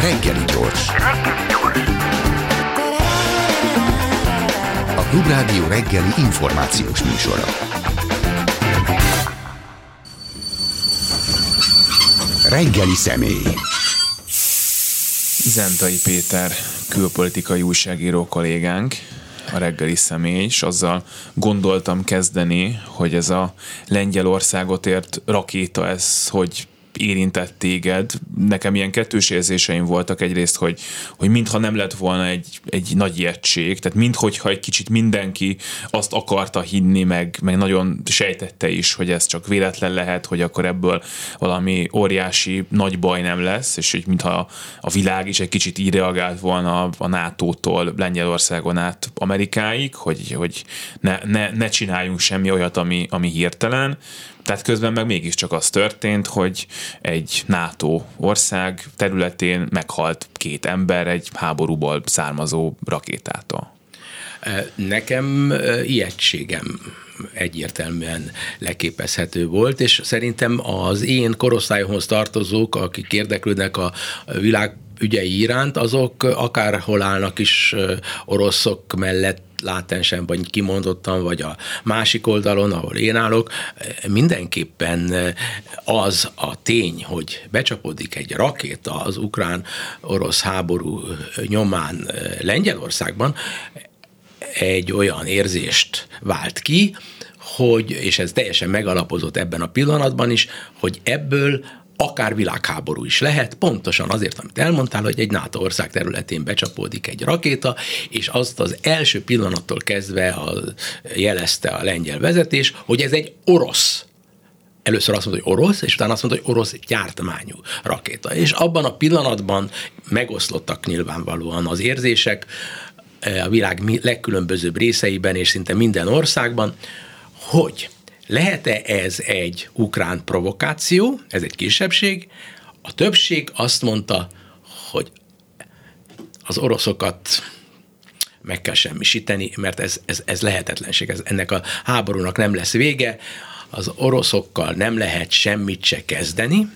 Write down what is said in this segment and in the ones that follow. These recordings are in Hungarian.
Reggeli gyors. A Klubrádió reggeli információs műsora. Reggeli személy. Zentai Péter, külpolitikai újságíró kollégánk, a reggeli személy, és azzal gondoltam kezdeni, hogy ez a Lengyelországot ért rakéta, ez hogy érintett téged. Nekem ilyen kettős érzéseim voltak. Egyrészt, hogy, hogy mintha nem lett volna egy, egy nagy ijegység, tehát minthogyha egy kicsit mindenki azt akarta hinni, meg, meg nagyon sejtette is, hogy ez csak véletlen lehet, hogy akkor ebből valami óriási nagy baj nem lesz, és hogy mintha a világ is egy kicsit így reagált volna a NATO-tól Lengyelországon át Amerikáig, hogy, hogy ne, ne, ne csináljunk semmi olyat, ami, ami hirtelen, tehát közben meg mégiscsak az történt, hogy egy NATO ország területén meghalt két ember egy háborúból származó rakétától. Nekem ijegységem egyértelműen leképezhető volt, és szerintem az én korosztályomhoz tartozók, akik érdeklődnek a világ ügyei iránt, azok akárhol állnak is oroszok mellett látensen, vagy kimondottan, vagy a másik oldalon, ahol én állok, mindenképpen az a tény, hogy becsapódik egy rakéta az ukrán-orosz háború nyomán Lengyelországban, egy olyan érzést vált ki, hogy, és ez teljesen megalapozott ebben a pillanatban is, hogy ebből akár világháború is lehet, pontosan azért, amit elmondtál, hogy egy NATO ország területén becsapódik egy rakéta, és azt az első pillanattól kezdve a, jelezte a lengyel vezetés, hogy ez egy orosz először azt mondta, hogy orosz, és utána azt mondta, hogy orosz gyártmányú rakéta. És abban a pillanatban megoszlottak nyilvánvalóan az érzések eh, a világ legkülönbözőbb részeiben, és szinte minden országban, hogy lehet-e ez egy ukrán provokáció, ez egy kisebbség, a többség azt mondta, hogy az oroszokat meg kell semmisíteni, mert ez, ez, ez lehetetlenség, ez, ennek a háborúnak nem lesz vége, az oroszokkal nem lehet semmit se kezdeni,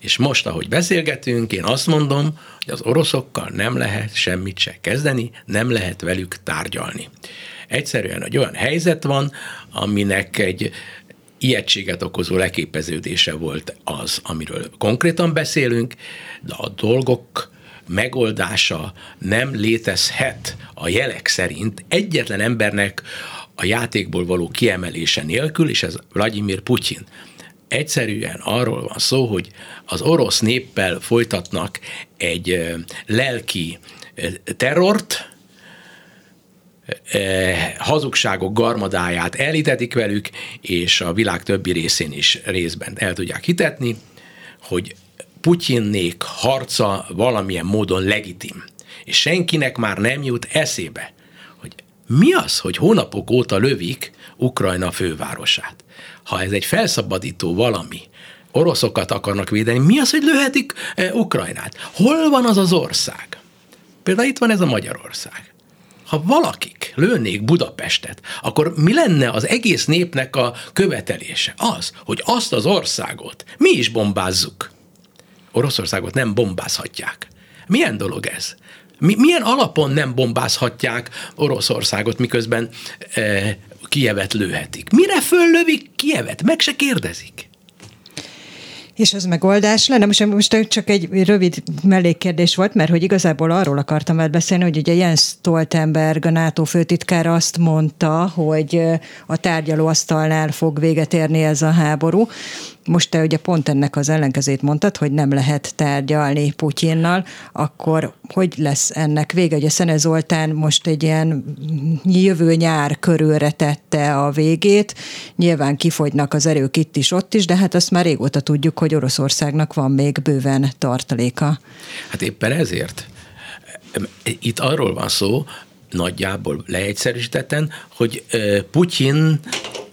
és most, ahogy beszélgetünk, én azt mondom, hogy az oroszokkal nem lehet semmit se kezdeni, nem lehet velük tárgyalni. Egyszerűen egy olyan helyzet van, aminek egy ijegységet okozó leképeződése volt az, amiről konkrétan beszélünk, de a dolgok megoldása nem létezhet a jelek szerint egyetlen embernek a játékból való kiemelése nélkül, és ez Vladimir Putyin. Egyszerűen arról van szó, hogy az orosz néppel folytatnak egy lelki terrort, hazugságok garmadáját elítetik velük, és a világ többi részén is részben el tudják hitetni, hogy Putyinnék harca valamilyen módon legitim. És senkinek már nem jut eszébe, hogy mi az, hogy hónapok óta lövik Ukrajna fővárosát. Ha ez egy felszabadító valami, oroszokat akarnak védeni, mi az, hogy lőhetik eh, Ukrajnát? Hol van az az ország? Például itt van ez a Magyarország ha valakik lőnék Budapestet, akkor mi lenne az egész népnek a követelése? Az, hogy azt az országot mi is bombázzuk. Oroszországot nem bombázhatják. Milyen dolog ez? Mi, milyen alapon nem bombázhatják Oroszországot, miközben e, Kievet lőhetik? Mire föllövik Kievet? Meg se kérdezik. És az megoldás lenne? Most, most csak egy rövid mellékkérdés volt, mert hogy igazából arról akartam már beszélni, hogy ugye Jens Stoltenberg, a NATO főtitkára azt mondta, hogy a tárgyalóasztalnál fog véget érni ez a háború. Most te ugye pont ennek az ellenkezét mondtad, hogy nem lehet tárgyalni Putyinnal, akkor hogy lesz ennek vége? Ugye Szene Zoltán most egy ilyen jövő nyár körülre tette a végét, nyilván kifogynak az erők itt is, ott is, de hát azt már régóta tudjuk, hogy Oroszországnak van még bőven tartaléka. Hát éppen ezért. Itt arról van szó, nagyjából leegyszerűsítetten, hogy Putyin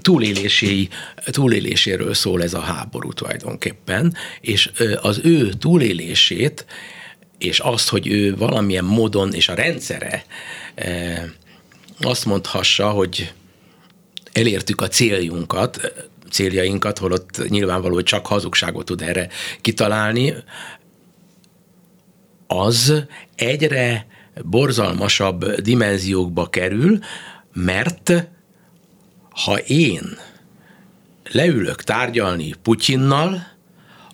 túlélési, túléléséről szól ez a háború tulajdonképpen, és az ő túlélését és azt, hogy ő valamilyen módon, és a rendszere azt mondhassa, hogy elértük a céljunkat, céljainkat, holott nyilvánvaló, hogy csak hazugságot tud erre kitalálni, az egyre borzalmasabb dimenziókba kerül, mert ha én leülök tárgyalni Putyinnal,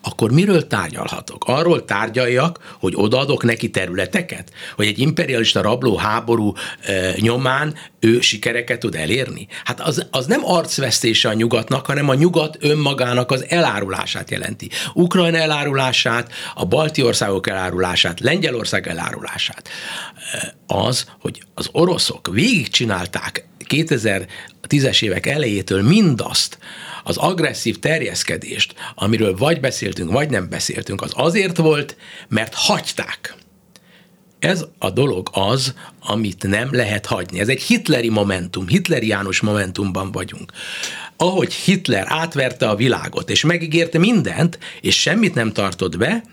akkor miről tárgyalhatok? Arról tárgyaljak, hogy odaadok neki területeket? Hogy egy imperialista rabló háború e, nyomán ő sikereket tud elérni? Hát az, az nem arcvesztése a nyugatnak, hanem a nyugat önmagának az elárulását jelenti. Ukrajna elárulását, a balti országok elárulását, Lengyelország elárulását. Az, hogy az oroszok végigcsinálták 2010-es évek elejétől mindazt, az agresszív terjeszkedést, amiről vagy beszéltünk, vagy nem beszéltünk, az azért volt, mert hagyták. Ez a dolog az, amit nem lehet hagyni. Ez egy hitleri momentum, hitleriánus momentumban vagyunk. Ahogy Hitler átverte a világot, és megígérte mindent, és semmit nem tartott be,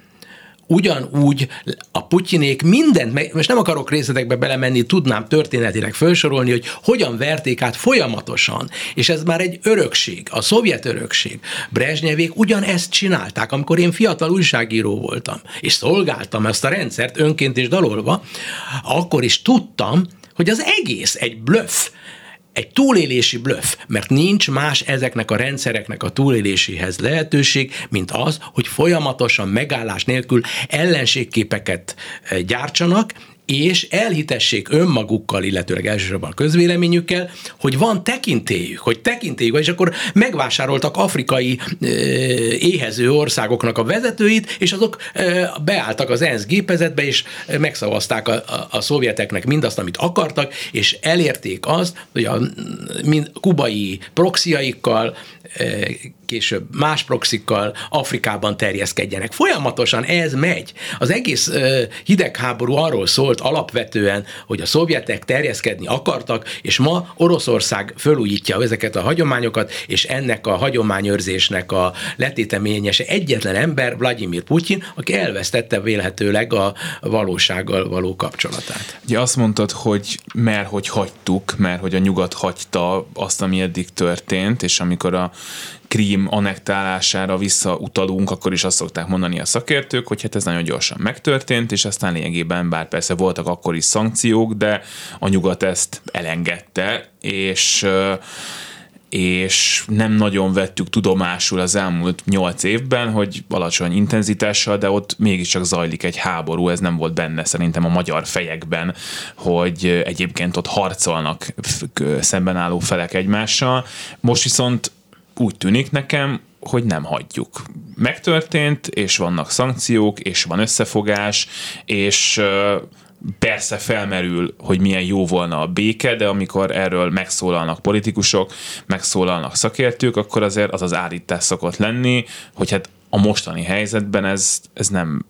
ugyanúgy a Putyinék mindent, most nem akarok részletekbe belemenni, tudnám történetileg felsorolni, hogy hogyan verték át folyamatosan, és ez már egy örökség, a szovjet örökség. Brezsnyevék ugyanezt csinálták, amikor én fiatal újságíró voltam, és szolgáltam ezt a rendszert önként és dalolva, akkor is tudtam, hogy az egész egy blöff, egy túlélési blöff, mert nincs más ezeknek a rendszereknek a túléléséhez lehetőség, mint az, hogy folyamatosan megállás nélkül ellenségképeket eh, gyártsanak, és elhitessék önmagukkal, illetőleg elsősorban a közvéleményükkel, hogy van tekintélyük, hogy tekintélyük, és akkor megvásároltak afrikai éhező országoknak a vezetőit, és azok ö, beálltak az ENSZ gépezetbe, és megszavazták a, a, a szovjeteknek mindazt, amit akartak, és elérték azt, hogy a mind, kubai proxiaikkal, később más proxikkal Afrikában terjeszkedjenek. Folyamatosan ez megy. Az egész hidegháború arról szólt alapvetően, hogy a szovjetek terjeszkedni akartak, és ma Oroszország fölújítja ezeket a hagyományokat, és ennek a hagyományőrzésnek a letéteményese egyetlen ember, Vladimir Putyin, aki elvesztette vélhetőleg a valósággal való kapcsolatát. Ugye azt mondtad, hogy mert hogy hagytuk, mert hogy a nyugat hagyta azt, ami eddig történt, és amikor a Krím annektálására visszautalunk, akkor is azt szokták mondani a szakértők, hogy hát ez nagyon gyorsan megtörtént, és aztán lényegében, bár persze voltak akkor is szankciók, de a nyugat ezt elengedte, és és nem nagyon vettük tudomásul az elmúlt nyolc évben, hogy alacsony intenzitással, de ott mégiscsak zajlik egy háború, ez nem volt benne szerintem a magyar fejekben, hogy egyébként ott harcolnak szemben álló felek egymással. Most viszont úgy tűnik nekem, hogy nem hagyjuk. Megtörtént, és vannak szankciók, és van összefogás, és persze felmerül, hogy milyen jó volna a béke, de amikor erről megszólalnak politikusok, megszólalnak szakértők, akkor azért az az állítás szokott lenni, hogy hát a mostani helyzetben ez, ez nem,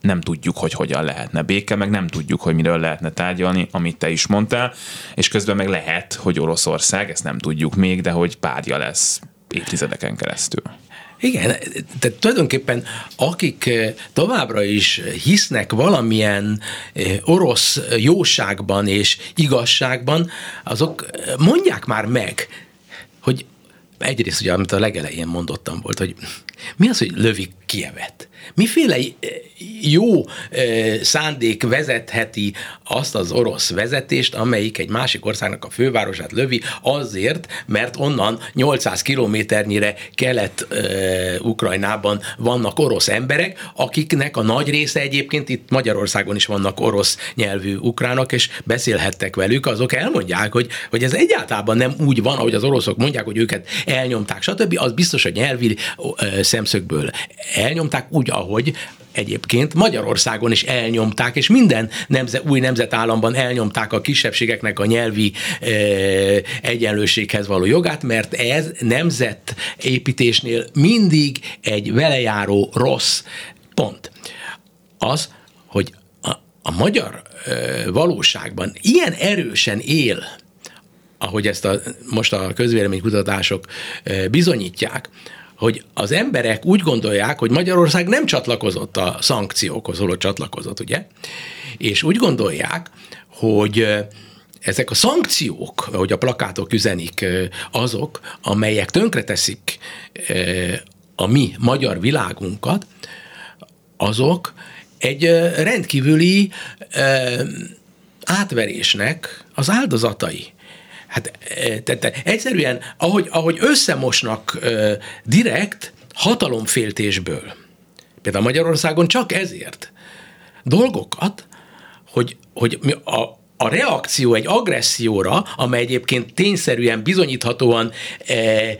nem tudjuk, hogy hogyan lehetne béke, meg nem tudjuk, hogy miről lehetne tárgyalni, amit te is mondtál, és közben meg lehet, hogy Oroszország, ezt nem tudjuk még, de hogy párja lesz évtizedeken keresztül. Igen, tehát tulajdonképpen akik eh, továbbra is hisznek valamilyen eh, orosz jóságban és igazságban, azok mondják már meg, hogy egyrészt ugye, amit a legelején mondottam volt, hogy mi az, hogy lövik Kievet? Miféle eh, jó eh, szándék vezetheti azt az orosz vezetést, amelyik egy másik országnak a fővárosát lövi azért, mert onnan 800 kilométernyire kelet-ukrajnában eh, vannak orosz emberek, akiknek a nagy része egyébként itt Magyarországon is vannak orosz nyelvű ukránok, és beszélhettek velük, azok elmondják, hogy, hogy ez egyáltalán nem úgy van, ahogy az oroszok mondják, hogy őket elnyomták, stb. Az biztos, hogy nyelvi szemszögből elnyomták úgy, ahogy egyébként Magyarországon is elnyomták, és minden nemze, új nemzetállamban elnyomták a kisebbségeknek a nyelvi e, egyenlőséghez való jogát, mert ez nemzetépítésnél mindig egy velejáró rossz pont. Az, hogy a, a magyar e, valóságban ilyen erősen él ahogy ezt a, most a közvéleménykutatások bizonyítják, hogy az emberek úgy gondolják, hogy Magyarország nem csatlakozott a szankciókhoz, holott csatlakozott, ugye? És úgy gondolják, hogy ezek a szankciók, ahogy a plakátok üzenik, azok, amelyek tönkreteszik a mi magyar világunkat, azok egy rendkívüli átverésnek az áldozatai. Hát tehát egyszerűen, ahogy, ahogy összemosnak direkt hatalomféltésből, például Magyarországon csak ezért. Dolgokat, hogy, hogy a, a reakció egy agresszióra, amely egyébként tényszerűen bizonyíthatóan eh,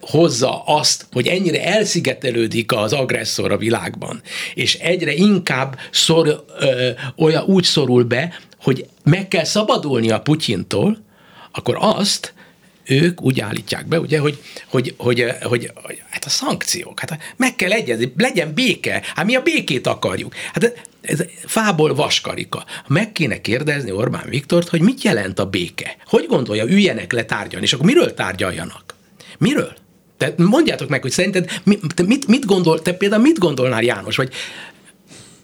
hozza azt, hogy ennyire elszigetelődik az agresszor a világban, és egyre inkább szor, ö, olyan úgy szorul be, hogy meg kell szabadulni a Putyintól, akkor azt ők úgy állítják be, ugye, hogy, hogy, hogy, hogy, hogy hát a szankciók, hát meg kell egyezni, legyen béke, hát mi a békét akarjuk. Hát ez fából vaskarika. Meg kéne kérdezni Orbán Viktort, hogy mit jelent a béke. Hogy gondolja, üljenek le tárgyalni, és akkor miről tárgyaljanak? Miről? Te mondjátok meg, hogy szerinted te mit, mit gondol, te például mit gondolnál János, vagy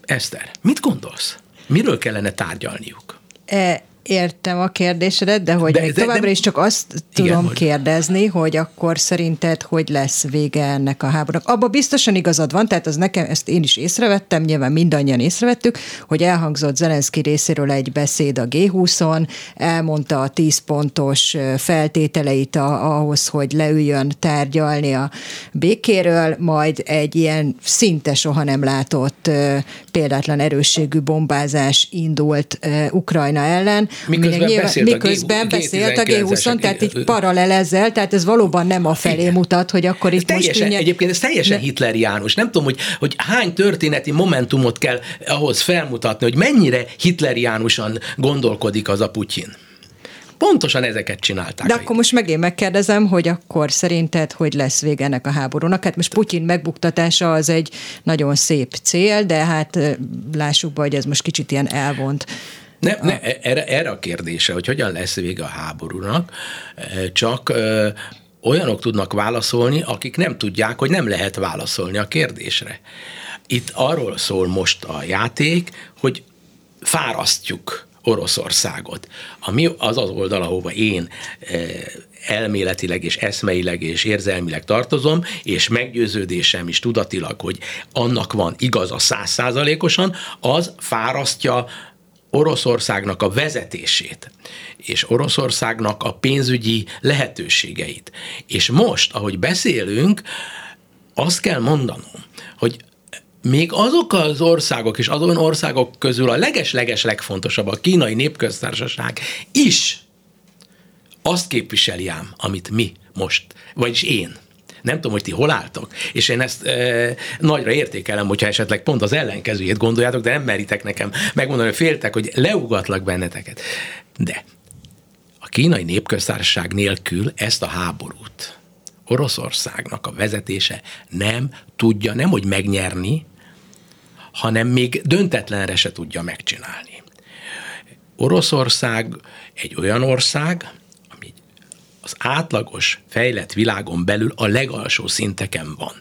Eszter, mit gondolsz? Miről kellene tárgyalniuk? E, Értem a kérdésedet, de hogy de, még de, továbbra de, is csak azt igen, tudom hogy... kérdezni, hogy akkor szerinted hogy lesz vége ennek a háborúnak. Abba biztosan igazad van, tehát az nekem, ezt én is észrevettem, nyilván mindannyian észrevettük, hogy elhangzott Zelenszky részéről egy beszéd a G20-on, elmondta a 10 pontos feltételeit a, ahhoz, hogy leüljön tárgyalni a békéről, majd egy ilyen szinte soha nem látott példátlan erősségű bombázás indult Ukrajna ellen, Miközben nyilván, beszélt miközben a G, beszélt a G20-on, tehát így paralel ezzel, tehát ez valóban nem a felé Igen. mutat, hogy akkor itt teljesen, most ünnye... Egyébként ez teljesen ne... hitleriánus. Nem tudom, hogy, hogy hány történeti momentumot kell ahhoz felmutatni, hogy mennyire hitleriánusan gondolkodik az a Putyin. Pontosan ezeket csinálták. De akkor most megint megkérdezem, hogy akkor szerinted hogy lesz vége ennek a háborúnak? Hát most Putyin megbuktatása az egy nagyon szép cél, de hát lássuk be, hogy ez most kicsit ilyen elvont ne, ne, erre, erre a kérdése, hogy hogyan lesz vége a háborúnak, csak olyanok tudnak válaszolni, akik nem tudják, hogy nem lehet válaszolni a kérdésre. Itt arról szól most a játék, hogy fárasztjuk Oroszországot. Ami az az oldal, ahova én elméletileg és eszmeileg és érzelmileg tartozom, és meggyőződésem is tudatilag, hogy annak van igaza százszázalékosan, az fárasztja Oroszországnak a vezetését, és Oroszországnak a pénzügyi lehetőségeit. És most, ahogy beszélünk, azt kell mondanom, hogy még azok az országok és azon országok közül a leges-leges legfontosabb, a kínai népköztársaság is azt képviseli ám, amit mi most, vagyis én nem tudom, hogy ti hol álltok, és én ezt e, nagyra értékelem, hogyha esetleg pont az ellenkezőjét gondoljátok, de nem meritek nekem megmondani, hogy féltek, hogy leugatlak benneteket. De a kínai népköztársaság nélkül ezt a háborút Oroszországnak a vezetése nem tudja, nem hogy megnyerni, hanem még döntetlenre se tudja megcsinálni. Oroszország egy olyan ország, az átlagos fejlett világon belül a legalsó szinteken van.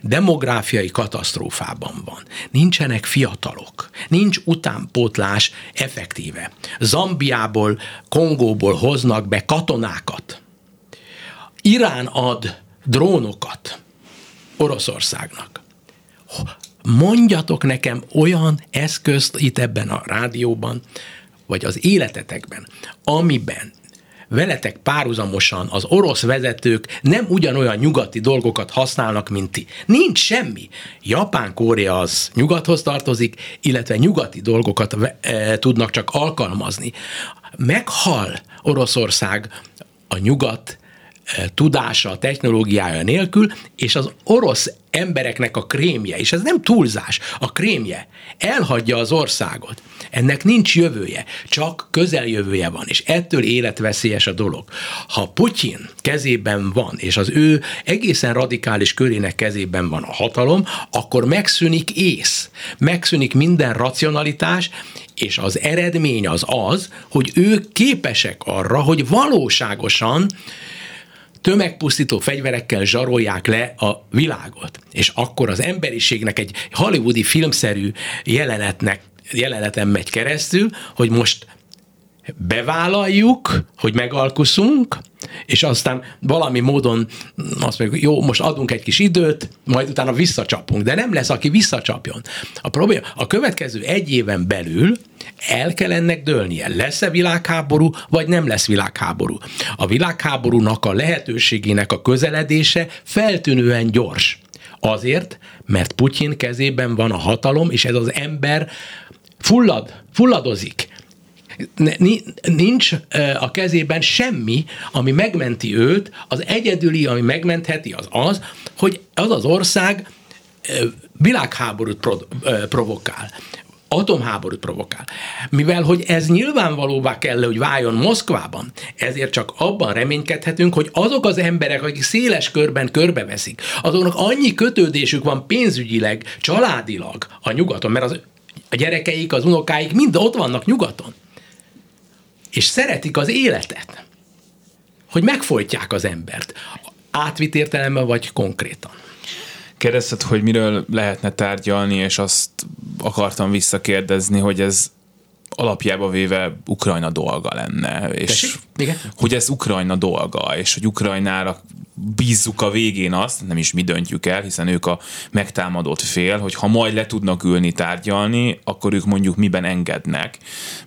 Demográfiai katasztrófában van. Nincsenek fiatalok. Nincs utánpótlás effektíve. Zambiából, Kongóból hoznak be katonákat. Irán ad drónokat Oroszországnak. Mondjatok nekem olyan eszközt itt ebben a rádióban, vagy az életetekben, amiben veletek párhuzamosan az orosz vezetők nem ugyanolyan nyugati dolgokat használnak, mint ti. Nincs semmi. Japán, Korea az nyugathoz tartozik, illetve nyugati dolgokat e, tudnak csak alkalmazni. Meghal Oroszország a nyugat tudása, technológiája nélkül, és az orosz embereknek a krémje, és ez nem túlzás, a krémje elhagyja az országot. Ennek nincs jövője, csak közeljövője van, és ettől életveszélyes a dolog. Ha Putyin kezében van, és az ő egészen radikális körének kezében van a hatalom, akkor megszűnik ész, megszűnik minden racionalitás, és az eredmény az az, hogy ők képesek arra, hogy valóságosan tömegpusztító fegyverekkel zsarolják le a világot. És akkor az emberiségnek egy hollywoodi filmszerű jelenetnek, jeleneten megy keresztül, hogy most bevállaljuk, hogy megalkuszunk, és aztán valami módon azt mondjuk, jó, most adunk egy kis időt, majd utána visszacsapunk, de nem lesz, aki visszacsapjon. A probléma, a következő egy éven belül el kell ennek dőlnie. Lesz-e világháború, vagy nem lesz világháború? A világháborúnak a lehetőségének a közeledése feltűnően gyors. Azért, mert Putyin kezében van a hatalom, és ez az ember fullad, fulladozik nincs a kezében semmi, ami megmenti őt, az egyedüli, ami megmentheti, az az, hogy az az ország világháborút provokál atomháborút provokál. Mivel, hogy ez nyilvánvalóvá kell, hogy váljon Moszkvában, ezért csak abban reménykedhetünk, hogy azok az emberek, akik széles körben körbeveszik, azoknak annyi kötődésük van pénzügyileg, családilag a nyugaton, mert az, a gyerekeik, az unokáik mind ott vannak nyugaton és szeretik az életet, hogy megfojtják az embert. Átvitt értelemben vagy konkrétan. Kérdezted, hogy miről lehetne tárgyalni, és azt akartam visszakérdezni, hogy ez alapjába véve Ukrajna dolga lenne, és Igen? hogy ez Ukrajna dolga, és hogy Ukrajnára bízzuk a végén azt, nem is mi döntjük el, hiszen ők a megtámadott fél, hogy ha majd le tudnak ülni tárgyalni, akkor ők mondjuk miben engednek,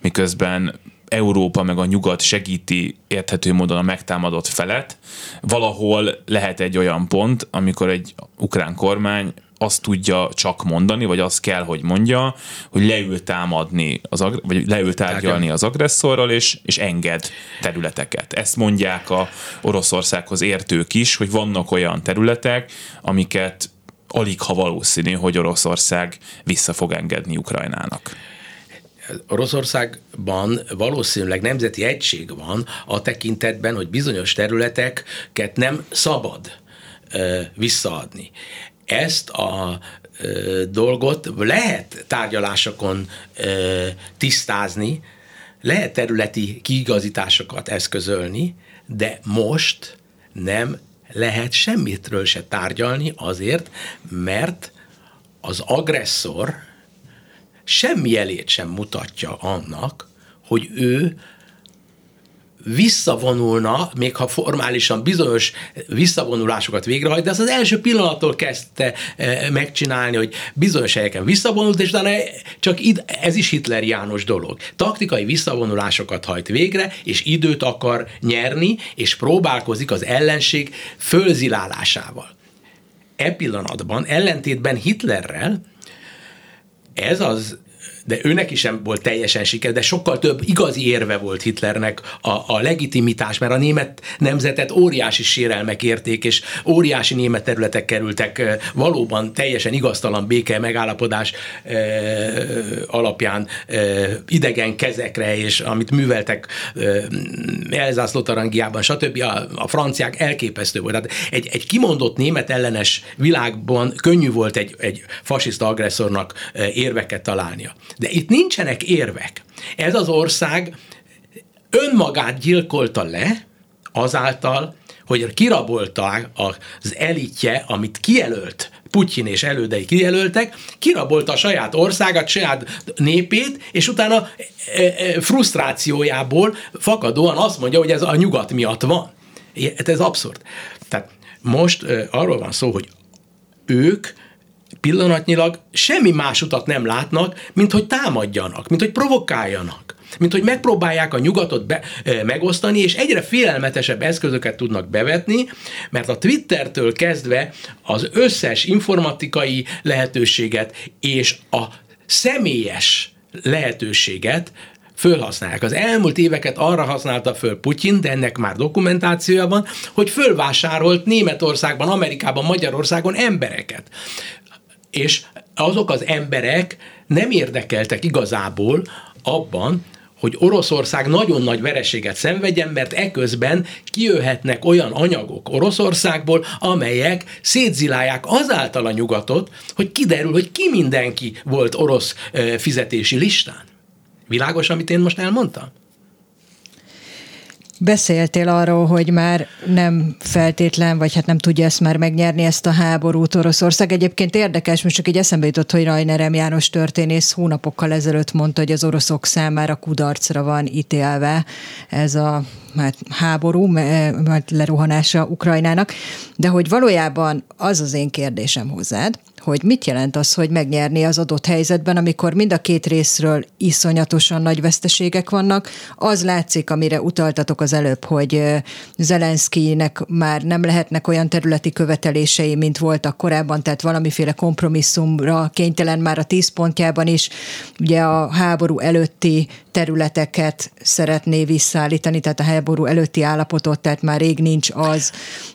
miközben Európa meg a nyugat segíti érthető módon a megtámadott felet, valahol lehet egy olyan pont, amikor egy ukrán kormány azt tudja csak mondani, vagy azt kell, hogy mondja, hogy leül támadni, az, vagy leül tárgyalni az agresszorral, és, és enged területeket. Ezt mondják a Oroszországhoz értők is, hogy vannak olyan területek, amiket alig ha valószínű, hogy Oroszország vissza fog engedni Ukrajnának. Oroszországban valószínűleg nemzeti egység van a tekintetben, hogy bizonyos területeket nem szabad visszaadni. Ezt a dolgot lehet tárgyalásokon tisztázni, lehet területi kiigazításokat eszközölni, de most nem lehet semmitről se tárgyalni azért, mert az agresszor semmi jelét sem mutatja annak, hogy ő visszavonulna, még ha formálisan bizonyos visszavonulásokat végrehajt, de az az első pillanattól kezdte eh, megcsinálni, hogy bizonyos helyeken visszavonult, és utána csak id, ez is Hitler János dolog. Taktikai visszavonulásokat hajt végre, és időt akar nyerni, és próbálkozik az ellenség fölzilálásával. E pillanatban, ellentétben Hitlerrel, ez az de őnek is sem volt teljesen siker, de sokkal több igazi érve volt Hitlernek a, a legitimitás, mert a német nemzetet óriási sérelmek érték, és óriási német területek kerültek valóban teljesen igaztalan béke megállapodás e, alapján e, idegen kezekre, és amit műveltek e, Elzász-Lotarangiában, stb. A, a franciák elképesztő volt. Tehát egy, egy kimondott német ellenes világban könnyű volt egy, egy fasiszta agresszornak érveket találnia. De itt nincsenek érvek. Ez az ország önmagát gyilkolta le azáltal, hogy kirabolta az elitje, amit kijelölt Putyin és elődei kijelöltek, kirabolta a saját országát, saját népét, és utána e, e, frusztrációjából fakadóan azt mondja, hogy ez a nyugat miatt van. Ez abszurd. Tehát most e, arról van szó, hogy ők pillanatnyilag semmi más utat nem látnak, mint hogy támadjanak, mint hogy provokáljanak, mint hogy megpróbálják a nyugatot be, e, megosztani, és egyre félelmetesebb eszközöket tudnak bevetni, mert a Twittertől kezdve az összes informatikai lehetőséget és a személyes lehetőséget fölhasználják. Az elmúlt éveket arra használta föl Putyin, de ennek már dokumentációja van, hogy fölvásárolt Németországban, Amerikában, Magyarországon embereket és azok az emberek nem érdekeltek igazából abban, hogy Oroszország nagyon nagy vereséget szenvedjen, mert eközben kijöhetnek olyan anyagok Oroszországból, amelyek szétzilálják azáltal a nyugatot, hogy kiderül, hogy ki mindenki volt orosz fizetési listán. Világos, amit én most elmondtam? Beszéltél arról, hogy már nem feltétlen, vagy hát nem tudja ezt már megnyerni ezt a háborút Oroszország. Egyébként érdekes, most csak így eszembe jutott, hogy Rajnerem János történész hónapokkal ezelőtt mondta, hogy az oroszok számára kudarcra van ítélve ez a hát, háború, mert lerohanása Ukrajnának, de hogy valójában az az én kérdésem hozzád, hogy mit jelent az, hogy megnyerni az adott helyzetben, amikor mind a két részről iszonyatosan nagy veszteségek vannak. Az látszik, amire utaltatok az előbb, hogy Zelenszkinek már nem lehetnek olyan területi követelései, mint voltak korábban, tehát valamiféle kompromisszumra kénytelen már a tíz pontjában is. Ugye a háború előtti területeket szeretné visszaállítani, tehát a háború előtti állapotot, tehát már rég nincs az,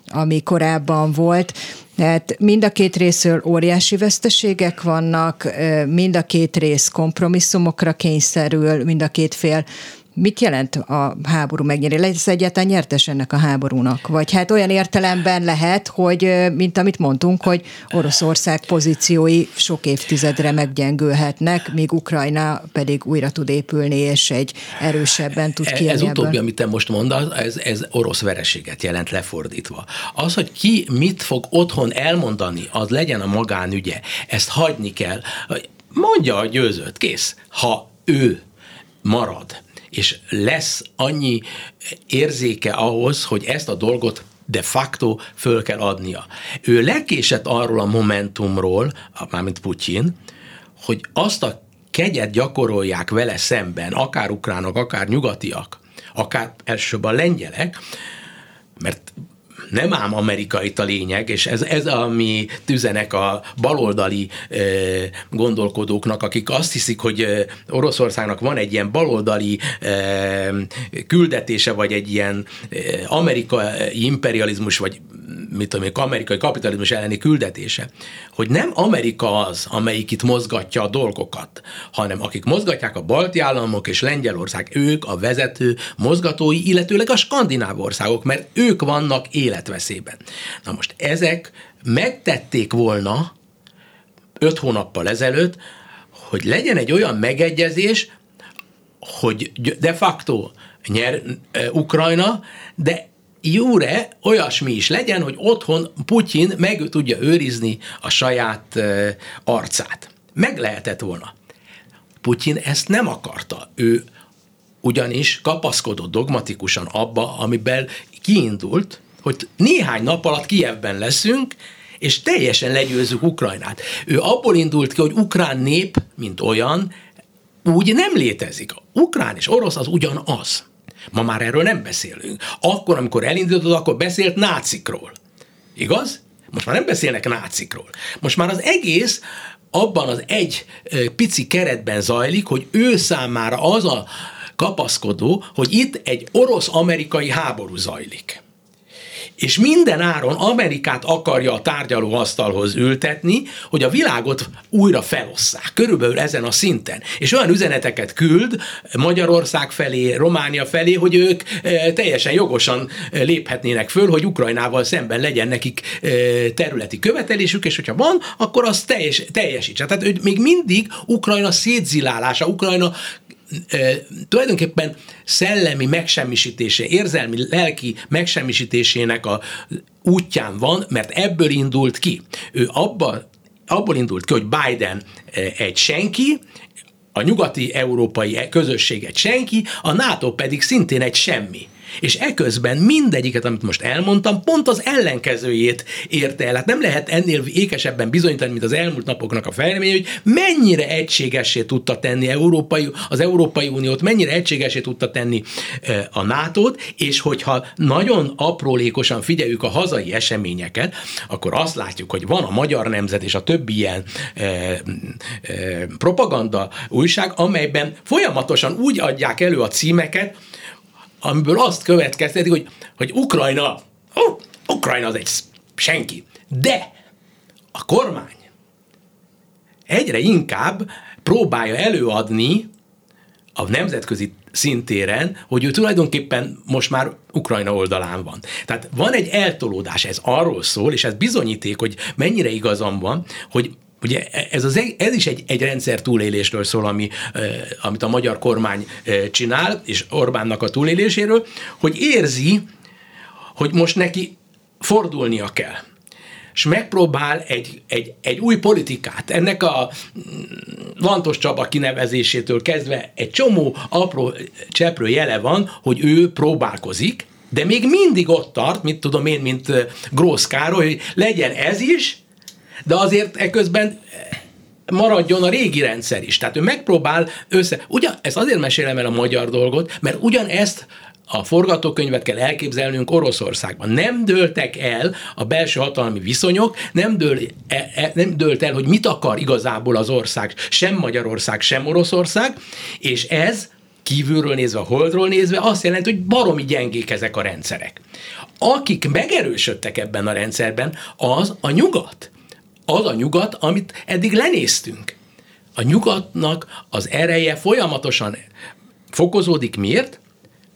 ami korábban volt. Tehát mind a két részről óriási veszteségek vannak, mind a két rész kompromisszumokra kényszerül, mind a két fél Mit jelent a háború megnyeri? Lesz egyáltalán nyertes ennek a háborúnak? Vagy hát olyan értelemben lehet, hogy mint amit mondtunk, hogy Oroszország pozíciói sok évtizedre meggyengülhetnek, míg Ukrajna pedig újra tud épülni, és egy erősebben tud kijönni. Ez utóbbi, amit te most mondasz, ez, ez orosz vereséget jelent lefordítva. Az, hogy ki mit fog otthon elmondani, az legyen a magánügye. Ezt hagyni kell. Mondja a győzőt, kész. Ha ő marad, és lesz annyi érzéke ahhoz, hogy ezt a dolgot de facto föl kell adnia. Ő lekésett arról a momentumról, mármint Putyin, hogy azt a kegyet gyakorolják vele szemben, akár ukránok, akár nyugatiak, akár elsősorban lengyelek, mert nem ám amerikai a lényeg, és ez, ez ami tüzenek a baloldali e, gondolkodóknak, akik azt hiszik, hogy Oroszországnak van egy ilyen baloldali e, küldetése, vagy egy ilyen e, amerikai imperializmus, vagy mit tudom amerikai kapitalizmus elleni küldetése, hogy nem Amerika az, amelyik itt mozgatja a dolgokat, hanem akik mozgatják a balti államok és Lengyelország, ők a vezető mozgatói, illetőleg a skandináv országok, mert ők vannak életveszélyben. Na most ezek megtették volna öt hónappal ezelőtt, hogy legyen egy olyan megegyezés, hogy de facto nyer Ukrajna, de jóre olyasmi is legyen, hogy otthon Putyin meg tudja őrizni a saját arcát. Meg lehetett volna. Putyin ezt nem akarta. Ő ugyanis kapaszkodott dogmatikusan abba, amiben kiindult, hogy néhány nap alatt Kievben leszünk, és teljesen legyőzzük Ukrajnát. Ő abból indult ki, hogy ukrán nép, mint olyan, úgy nem létezik. Ukrán és orosz az ugyanaz. Ma már erről nem beszélünk. Akkor, amikor elindítottad, akkor beszélt nácikról. Igaz? Most már nem beszélnek nácikról. Most már az egész abban az egy pici keretben zajlik, hogy ő számára az a kapaszkodó, hogy itt egy orosz-amerikai háború zajlik és minden áron Amerikát akarja a tárgyalóasztalhoz ültetni, hogy a világot újra felosszák, körülbelül ezen a szinten. És olyan üzeneteket küld Magyarország felé, Románia felé, hogy ők e, teljesen jogosan e, léphetnének föl, hogy Ukrajnával szemben legyen nekik e, területi követelésük, és hogyha van, akkor az teljes, teljesítse. Tehát még mindig Ukrajna szétzilálása, Ukrajna tulajdonképpen szellemi megsemmisítése, érzelmi, lelki megsemmisítésének a útján van, mert ebből indult ki. Ő abba, abból indult ki, hogy Biden egy senki, a nyugati európai közösség egy senki, a NATO pedig szintén egy semmi és eközben mindegyiket, amit most elmondtam, pont az ellenkezőjét érte el. Hát nem lehet ennél ékesebben bizonyítani, mint az elmúlt napoknak a fejlemény, hogy mennyire egységessé tudta tenni Európai, az Európai Uniót, mennyire egységessé tudta tenni a nato és hogyha nagyon aprólékosan figyeljük a hazai eseményeket, akkor azt látjuk, hogy van a Magyar Nemzet és a többi ilyen e, e, propaganda újság, amelyben folyamatosan úgy adják elő a címeket, amiből azt következtetik, hogy, hogy Ukrajna, oh, Ukrajna az egy senki. De a kormány egyre inkább próbálja előadni a nemzetközi szintéren, hogy ő tulajdonképpen most már Ukrajna oldalán van. Tehát van egy eltolódás, ez arról szól, és ez bizonyíték, hogy mennyire igazam van, hogy Ugye ez, az, ez is egy, egy rendszer túlélésről szól, ami, amit a magyar kormány csinál, és Orbánnak a túléléséről, hogy érzi, hogy most neki fordulnia kell. És megpróbál egy, egy, egy új politikát, ennek a mm, Lantos Csaba kinevezésétől kezdve egy csomó apró cseprő jele van, hogy ő próbálkozik, de még mindig ott tart, mit tudom én, mint Grósz Károly, hogy legyen ez is, de azért eközben maradjon a régi rendszer is. Tehát ő megpróbál össze... Ugyan, ezt azért mesélem el a magyar dolgot, mert ugyanezt a forgatókönyvet kell elképzelnünk Oroszországban. Nem dőltek el a belső hatalmi viszonyok, nem, dől, e, e, nem dőlt el, hogy mit akar igazából az ország, sem Magyarország, sem Oroszország, és ez kívülről nézve, holdról nézve azt jelenti, hogy baromi gyengék ezek a rendszerek. Akik megerősödtek ebben a rendszerben, az a nyugat. Az a nyugat, amit eddig lenéztünk. A nyugatnak az ereje folyamatosan fokozódik. Miért?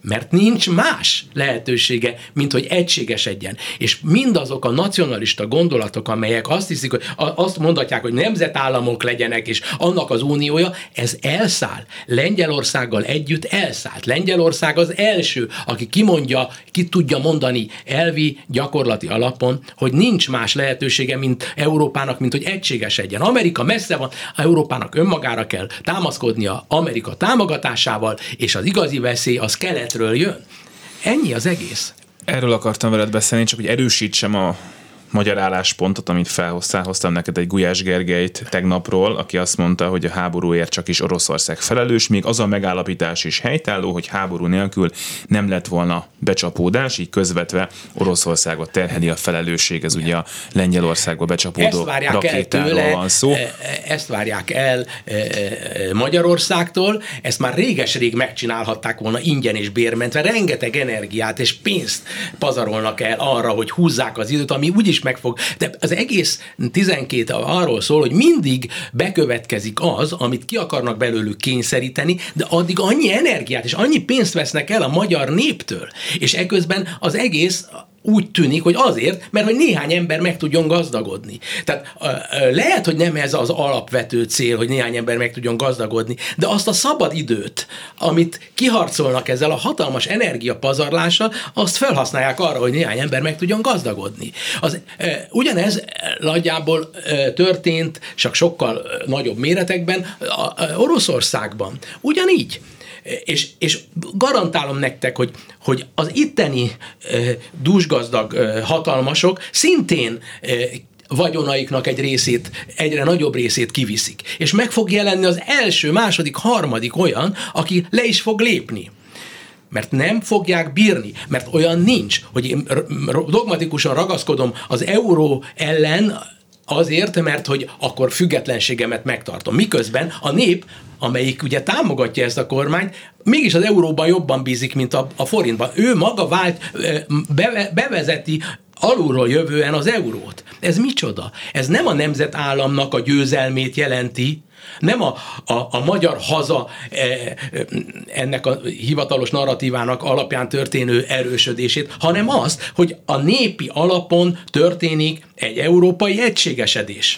Mert nincs más lehetősége, mint hogy egységesedjen. És mindazok a nacionalista gondolatok, amelyek azt hiszik, hogy azt mondatják, hogy nemzetállamok legyenek, és annak az uniója, ez elszáll. Lengyelországgal együtt elszállt. Lengyelország az első, aki kimondja, ki tudja mondani elvi, gyakorlati alapon, hogy nincs más lehetősége, mint Európának, mint hogy egységesedjen. Amerika messze van, Európának önmagára kell támaszkodnia Amerika támogatásával, és az igazi veszély az kelet keletről jön. Ennyi az egész. Erről akartam veled beszélni, csak hogy erősítsem a magyar álláspontot, amit felhoztál, hoztam neked egy Gulyás Gergelyt tegnapról, aki azt mondta, hogy a háborúért csak is Oroszország felelős, még az a megállapítás is helytálló, hogy háború nélkül nem lett volna becsapódás, így közvetve Oroszországot terheli a felelősség, ez ugye a Lengyelországba becsapódó rakétáról van szó. E, e, ezt várják el e, Magyarországtól, ezt már réges-rég megcsinálhatták volna ingyen és bérmentve, rengeteg energiát és pénzt pazarolnak el arra, hogy húzzák az időt, ami úgyis meg fog. De az egész 12 arról szól, hogy mindig bekövetkezik az, amit ki akarnak belőlük kényszeríteni, de addig annyi energiát és annyi pénzt vesznek el a magyar néptől. És eközben az egész úgy tűnik, hogy azért, mert hogy néhány ember meg tudjon gazdagodni. Tehát lehet, hogy nem ez az alapvető cél, hogy néhány ember meg tudjon gazdagodni, de azt a szabad időt, amit kiharcolnak ezzel a hatalmas energiapazarlással, azt felhasználják arra, hogy néhány ember meg tudjon gazdagodni. Az, ugyanez nagyjából történt, csak sokkal nagyobb méretekben Oroszországban. Ugyanígy és, és garantálom nektek, hogy, hogy az itteni dúsgazdag hatalmasok szintén vagyonaiknak egy részét, egyre nagyobb részét kiviszik. És meg fog jelenni az első, második, harmadik olyan, aki le is fog lépni mert nem fogják bírni, mert olyan nincs, hogy én dogmatikusan ragaszkodom az euró ellen, azért, mert hogy akkor függetlenségemet megtartom. Miközben a nép, amelyik ugye támogatja ezt a kormányt, mégis az euróban jobban bízik, mint a, a forintban. Ő maga vált, be, bevezeti alulról jövően az eurót. Ez micsoda? Ez nem a nemzetállamnak a győzelmét jelenti, nem a, a, a magyar haza e, ennek a hivatalos narratívának alapján történő erősödését, hanem azt, hogy a népi alapon történik egy európai egységesedés.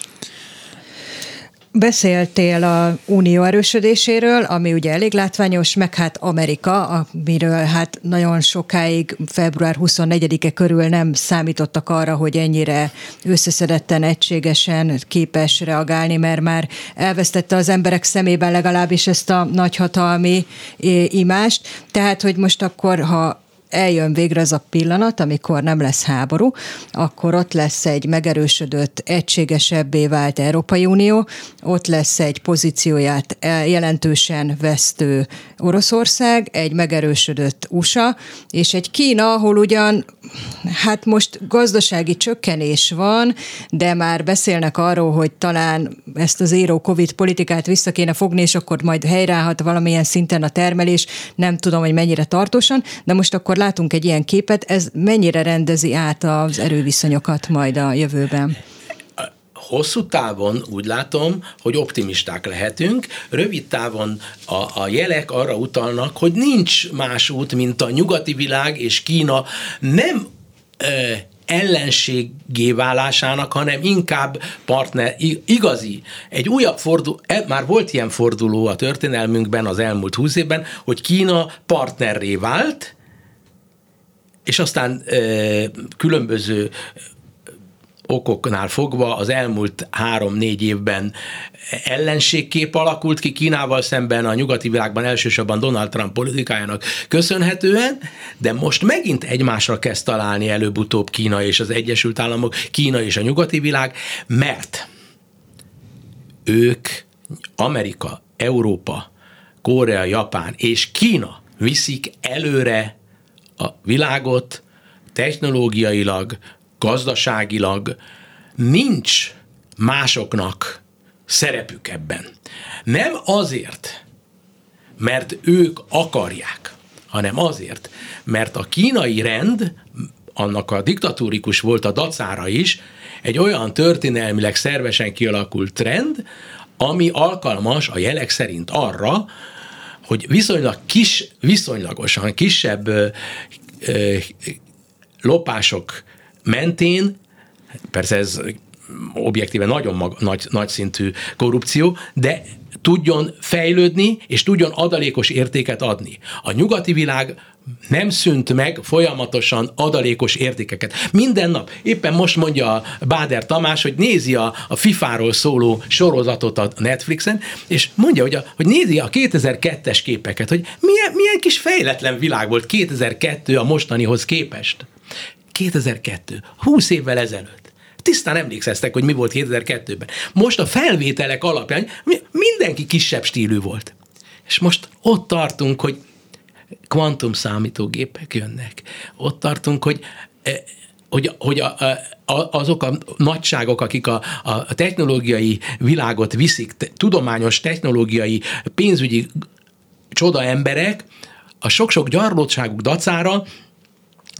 Beszéltél a unió erősödéséről, ami ugye elég látványos, meg hát Amerika, amiről hát nagyon sokáig február 24-e körül nem számítottak arra, hogy ennyire összeszedetten, egységesen képes reagálni, mert már elvesztette az emberek szemében legalábbis ezt a nagyhatalmi imást. Tehát, hogy most akkor, ha eljön végre az a pillanat, amikor nem lesz háború, akkor ott lesz egy megerősödött, egységesebbé vált Európai Unió, ott lesz egy pozícióját jelentősen vesztő Oroszország, egy megerősödött USA, és egy Kína, ahol ugyan hát most gazdasági csökkenés van, de már beszélnek arról, hogy talán ezt az éró Covid politikát vissza kéne fogni, és akkor majd helyreállhat valamilyen szinten a termelés, nem tudom, hogy mennyire tartósan, de most akkor látunk egy ilyen képet, ez mennyire rendezi át az erőviszonyokat majd a jövőben? hosszú távon úgy látom, hogy optimisták lehetünk, rövid távon a, a jelek arra utalnak, hogy nincs más út, mint a nyugati világ és Kína nem e, ellenségé válásának, hanem inkább partner, igazi, egy újabb forduló, e, már volt ilyen forduló a történelmünkben az elmúlt húsz évben, hogy Kína partnerré vált, és aztán különböző okoknál fogva az elmúlt három-négy évben ellenségkép alakult ki Kínával szemben a nyugati világban elsősorban Donald Trump politikájának köszönhetően, de most megint egymásra kezd találni előbb-utóbb Kína és az Egyesült Államok, Kína és a nyugati világ, mert ők Amerika, Európa, Korea, Japán és Kína viszik előre a világot technológiailag, gazdaságilag nincs másoknak szerepük ebben. Nem azért, mert ők akarják, hanem azért, mert a kínai rend, annak a diktatórikus volt a dacára is, egy olyan történelmileg szervesen kialakult trend, ami alkalmas a jelek szerint arra, hogy viszonylag kis, viszonylagosan kisebb ö, ö, lopások mentén, persze ez objektíve nagyon mag, nagy, nagy szintű korrupció, de tudjon fejlődni, és tudjon adalékos értéket adni. A nyugati világ nem szűnt meg folyamatosan adalékos értékeket. Minden nap, éppen most mondja Báder Tamás, hogy nézi a, a FIFA-ról szóló sorozatot a Netflixen, és mondja, hogy, a, hogy nézi a 2002-es képeket, hogy milyen, milyen kis fejletlen világ volt 2002 a mostanihoz képest. 2002, 20 évvel ezelőtt. Tisztán emlékszeztek, hogy mi volt 2002-ben. Most a felvételek alapján mindenki kisebb stílű volt. És most ott tartunk, hogy kvantum számítógépek jönnek. Ott tartunk, hogy eh, hogy, hogy a, a, azok a nagyságok, akik a, a technológiai világot viszik, te, tudományos, technológiai, pénzügyi csoda emberek, a sok-sok gyarlótságuk dacára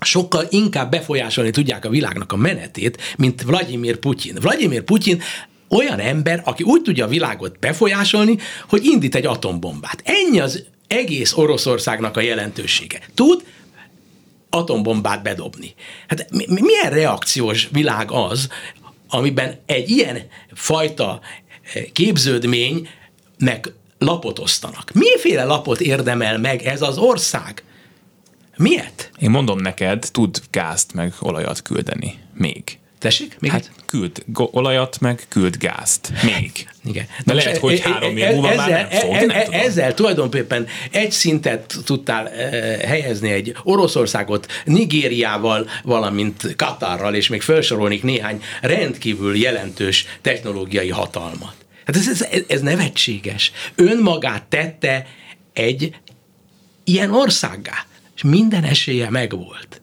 sokkal inkább befolyásolni tudják a világnak a menetét, mint Vladimir Putyin. Vladimir Putyin olyan ember, aki úgy tudja a világot befolyásolni, hogy indít egy atombombát. Ennyi az egész Oroszországnak a jelentősége. Tud atombombát bedobni. Hát milyen reakciós világ az, amiben egy ilyen fajta eh, képződménynek lapot osztanak. Miféle lapot érdemel meg ez az ország? Miért? Én mondom neked, tud gázt meg olajat küldeni. Még. Tessék? Még hát küld olajat, meg küld gázt. Még. Igen. De lehet, e- hogy e- három év múlva ezzel, már nem fog, e- nem tudom. Ezzel tulajdonképpen egy szintet tudtál helyezni egy Oroszországot Nigériával, valamint Katarral, és még felsorolnék néhány rendkívül jelentős technológiai hatalmat. Hát ez, ez, ez nevetséges. Önmagát tette egy ilyen országgá és minden esélye megvolt.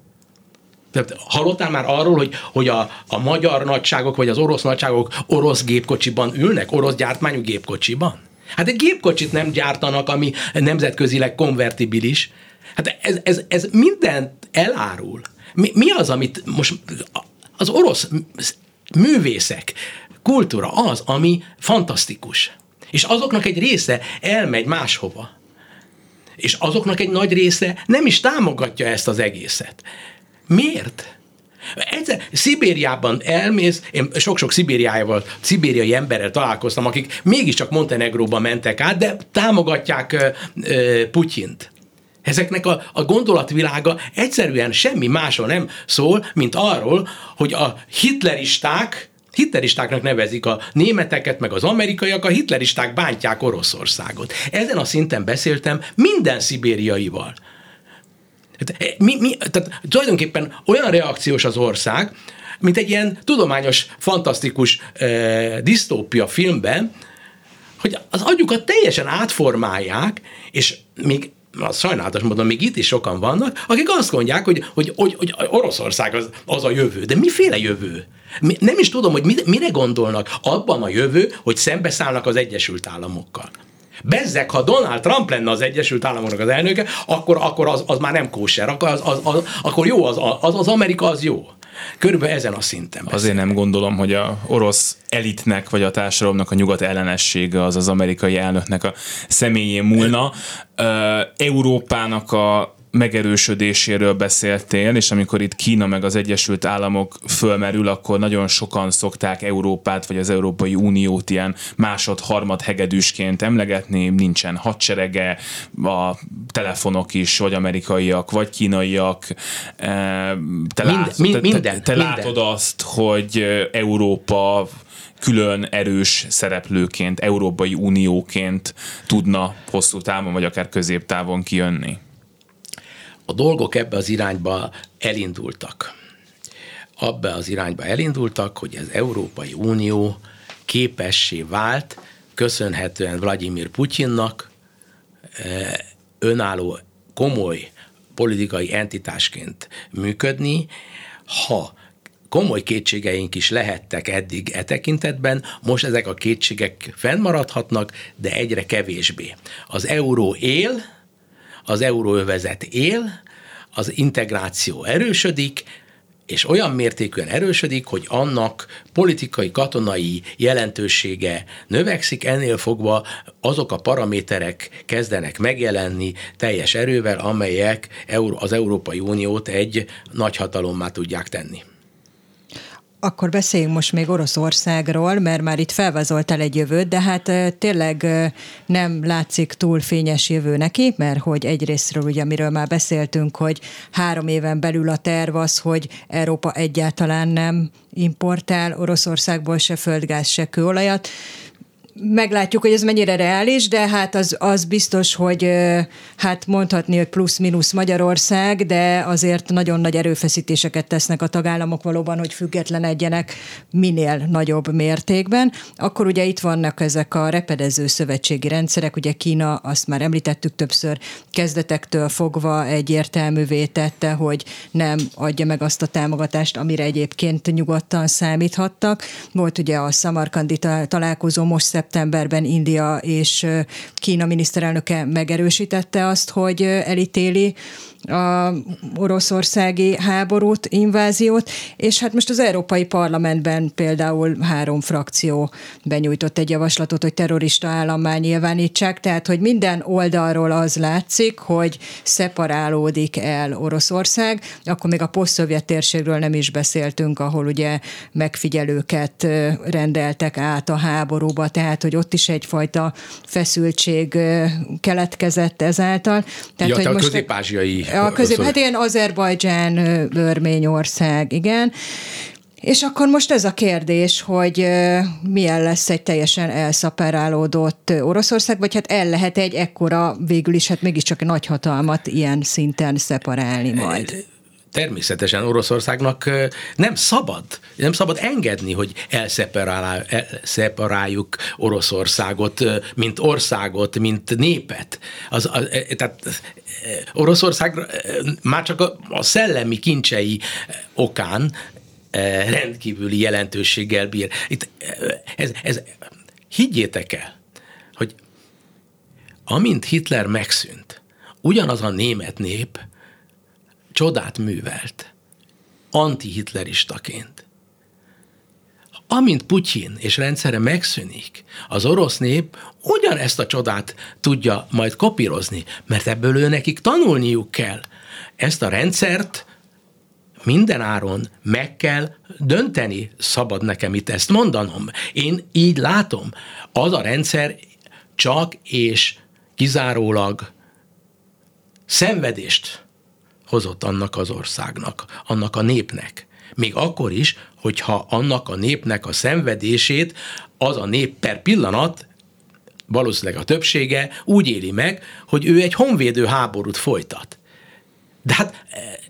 Tehát hallottál már arról, hogy, hogy a, a magyar nagyságok, vagy az orosz nagyságok orosz gépkocsiban ülnek, orosz gyártmányú gépkocsiban? Hát egy gépkocsit nem gyártanak, ami nemzetközileg konvertibilis. Hát ez, ez, ez mindent elárul. Mi, mi az, amit most az orosz művészek, kultúra az, ami fantasztikus. És azoknak egy része elmegy máshova és azoknak egy nagy része nem is támogatja ezt az egészet. Miért? Egyszer Szibériában elmész, én sok-sok szibériájával, szibériai emberrel találkoztam, akik mégiscsak Montenegróba mentek át, de támogatják ö, Putyint. Ezeknek a, a gondolatvilága egyszerűen semmi másról nem szól, mint arról, hogy a hitleristák Hitleristáknak nevezik a németeket, meg az amerikaiak, a hitleristák bántják Oroszországot. Ezen a szinten beszéltem minden szibériaival. Tehát, mi, mi, tehát tulajdonképpen olyan reakciós az ország, mint egy ilyen tudományos, fantasztikus eh, disztópia filmben, hogy az agyukat teljesen átformálják, és még az sajnálatos módon még itt is sokan vannak, akik azt mondják, hogy, hogy, hogy, hogy Oroszország az, az a jövő. De miféle jövő? Nem is tudom, hogy mire gondolnak abban a jövő, hogy szembeszállnak az Egyesült Államokkal. Bezzek, ha Donald Trump lenne az Egyesült Államoknak az elnöke, akkor, akkor az, az már nem kóser, akkor, az, az, az, akkor jó, az, az, az Amerika az jó. Körülbelül ezen a szinten. Beszél. Azért nem gondolom, hogy a orosz elitnek vagy a társadalomnak a nyugat ellenessége az az amerikai elnöknek a személyén múlna. Európának a megerősödéséről beszéltél, és amikor itt Kína meg az Egyesült Államok fölmerül, akkor nagyon sokan szokták Európát vagy az Európai Uniót ilyen másod-harmad hegedűsként emlegetni, nincsen hadserege, a telefonok is vagy amerikaiak, vagy kínaiak. Te, minden, lát, te, minden, te, te minden. látod azt, hogy Európa külön erős szereplőként, Európai Unióként tudna hosszú távon, vagy akár középtávon kijönni? A dolgok ebbe az irányba elindultak. Abba az irányba elindultak, hogy az Európai Unió képessé vált, köszönhetően Vladimir Putyinnak önálló, komoly politikai entitásként működni, ha komoly kétségeink is lehettek eddig e tekintetben, most ezek a kétségek fennmaradhatnak, de egyre kevésbé. Az euró él, az euróövezet él, az integráció erősödik, és olyan mértékűen erősödik, hogy annak politikai, katonai jelentősége növekszik, ennél fogva azok a paraméterek kezdenek megjelenni teljes erővel, amelyek az Európai Uniót egy nagyhatalommá tudják tenni. Akkor beszéljünk most még Oroszországról, mert már itt felvázoltál egy jövőt, de hát tényleg nem látszik túl fényes jövő neki, mert hogy egyrésztről ugye, amiről már beszéltünk, hogy három éven belül a terv az, hogy Európa egyáltalán nem importál Oroszországból se földgáz, se kőolajat, meglátjuk, hogy ez mennyire reális, de hát az, az biztos, hogy hát mondhatni, hogy plusz-minusz Magyarország, de azért nagyon nagy erőfeszítéseket tesznek a tagállamok valóban, hogy függetlenedjenek minél nagyobb mértékben. Akkor ugye itt vannak ezek a repedező szövetségi rendszerek, ugye Kína, azt már említettük többször, kezdetektől fogva egyértelművé tette, hogy nem adja meg azt a támogatást, amire egyébként nyugodtan számíthattak. Volt ugye a Samarkandi találkozó most szeptemberben India és Kína miniszterelnöke megerősítette azt, hogy elítéli a oroszországi háborút, inváziót, és hát most az Európai Parlamentben például három frakció benyújtott egy javaslatot, hogy terrorista állammá nyilvánítsák, tehát hogy minden oldalról az látszik, hogy szeparálódik el Oroszország, akkor még a posztszovjet térségről nem is beszéltünk, ahol ugye megfigyelőket rendeltek át a háborúba, tehát hogy ott is egyfajta feszültség keletkezett ezáltal. Tehát, ja, hogy te most a közép-ázsiai a közép, hát ilyen Azerbajdzsán, Örményország, igen. És akkor most ez a kérdés, hogy milyen lesz egy teljesen elszaperálódott Oroszország, vagy hát el lehet egy ekkora, végül is hát mégiscsak egy nagyhatalmat ilyen szinten szeparálni majd természetesen Oroszországnak nem szabad, nem szabad engedni, hogy elszeparáljuk Oroszországot, mint országot, mint népet. Az, az, tehát Oroszország már csak a, a szellemi kincsei okán rendkívüli jelentőséggel bír. Itt, ez, ez, higgyétek el, hogy amint Hitler megszűnt, ugyanaz a német nép csodát művelt, antihitleristaként. Amint Putyin és rendszere megszűnik, az orosz nép ugyanezt a csodát tudja majd kopírozni, mert ebből ő nekik tanulniuk kell. Ezt a rendszert minden áron meg kell dönteni, szabad nekem itt ezt mondanom. Én így látom, az a rendszer csak és kizárólag szenvedést hozott annak az országnak, annak a népnek. Még akkor is, hogyha annak a népnek a szenvedését az a nép per pillanat, valószínűleg a többsége úgy éli meg, hogy ő egy honvédő háborút folytat. De hát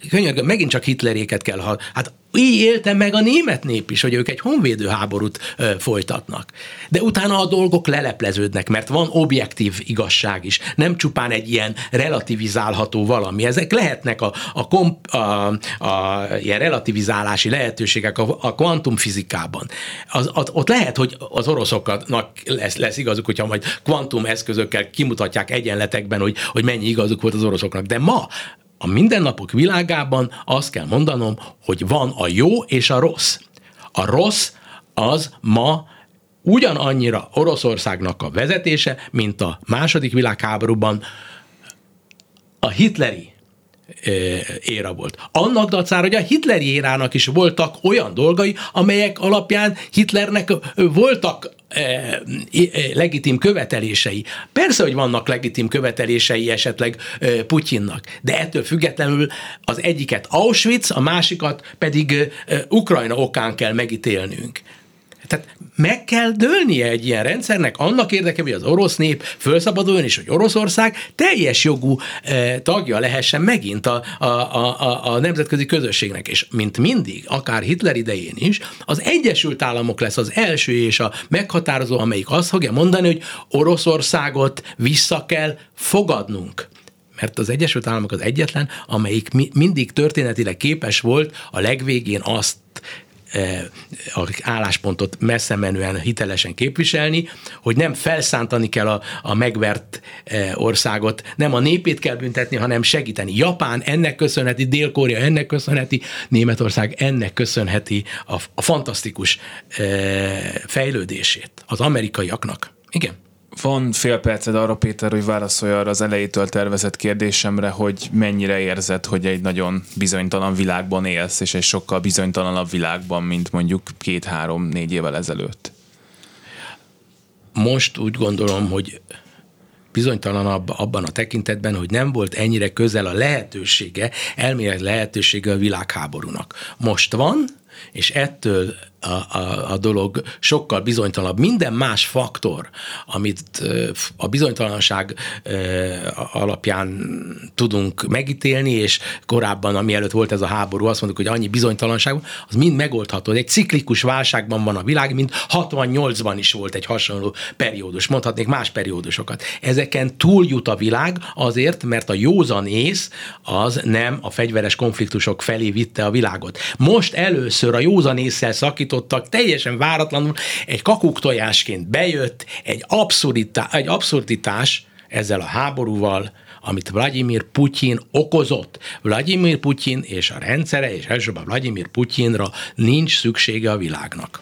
könyörgöm, megint csak Hitleréket kell, ha, hát így élte meg a német nép is, hogy ők egy honvédő háborút ö, folytatnak. De utána a dolgok lelepleződnek, mert van objektív igazság is, nem csupán egy ilyen relativizálható valami. Ezek lehetnek a, a, komp, a, a ilyen relativizálási lehetőségek a, a kvantumfizikában. Az, az, ott lehet, hogy az oroszoknak lesz, lesz igazuk, hogyha majd kvantum eszközökkel kimutatják egyenletekben, hogy, hogy mennyi igazuk volt az oroszoknak. De ma a mindennapok világában azt kell mondanom, hogy van a jó és a rossz. A rossz az ma ugyanannyira Oroszországnak a vezetése, mint a második világháborúban a hitleri éra volt. Annak dacára, hogy a hitleri érának is voltak olyan dolgai, amelyek alapján Hitlernek voltak legitim követelései. Persze, hogy vannak legitim követelései esetleg Putyinnak, de ettől függetlenül az egyiket Auschwitz, a másikat pedig Ukrajna okán kell megítélnünk. Tehát meg kell dőlnie egy ilyen rendszernek annak érdekében, hogy az orosz nép fölszabaduljon, és hogy Oroszország teljes jogú eh, tagja lehessen megint a, a, a, a nemzetközi közösségnek. És mint mindig, akár Hitler idején is, az Egyesült Államok lesz az első és a meghatározó, amelyik azt fogja mondani, hogy Oroszországot vissza kell fogadnunk mert az Egyesült Államok az egyetlen, amelyik mindig történetileg képes volt a legvégén azt a álláspontot messze menően hitelesen képviselni, hogy nem felszántani kell a, a megvert országot, nem a népét kell büntetni, hanem segíteni. Japán ennek köszönheti, Dél-Korea ennek köszönheti, Németország ennek köszönheti a, a fantasztikus fejlődését az amerikaiaknak. Igen. Van fél perced arra, Péter, hogy válaszolj arra az elejétől tervezett kérdésemre, hogy mennyire érzed, hogy egy nagyon bizonytalan világban élsz, és egy sokkal bizonytalanabb világban, mint mondjuk két-három-négy évvel ezelőtt. Most úgy gondolom, hogy bizonytalanabb abban a tekintetben, hogy nem volt ennyire közel a lehetősége, elmélet lehetősége a világháborúnak. Most van, és ettől a, a, a dolog sokkal bizonytalanabb. Minden más faktor, amit a bizonytalanság alapján tudunk megítélni, és korábban, ami előtt volt ez a háború, azt mondjuk, hogy annyi bizonytalanság, az mind megoldható. Egy ciklikus válságban van a világ, mint 68-ban is volt egy hasonló periódus, mondhatnék más periódusokat. Ezeken túljut a világ azért, mert a józan ész az nem a fegyveres konfliktusok felé vitte a világot. Most először a józan észsel szakított indítottak, teljesen váratlanul egy kakuktojásként bejött egy, abszurditá, egy abszurditás ezzel a háborúval, amit Vladimir Putyin okozott. Vladimir Putyin és a rendszere, és elsősorban Vladimir Putyinra nincs szüksége a világnak.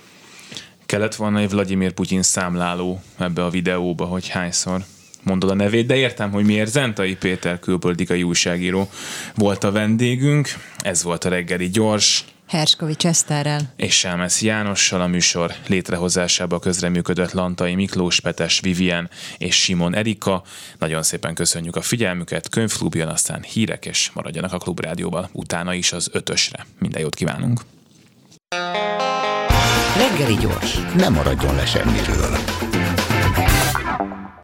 Kellett volna egy Vladimir Putyin számláló ebbe a videóba, hogy hányszor mondod a nevét, de értem, hogy miért Zentai Péter külpolitikai újságíró volt a vendégünk. Ez volt a reggeli gyors. Herskovics Eszterrel. És Sámesz Jánossal a műsor létrehozásába közreműködött Lantai Miklós, Petes, Vivien és Simon Erika. Nagyon szépen köszönjük a figyelmüket, könyvklub jön, aztán hírek, és maradjanak a Klubrádióval, utána is az ötösre. Minden jót kívánunk! Reggeli gyors, nem maradjon le semmiről.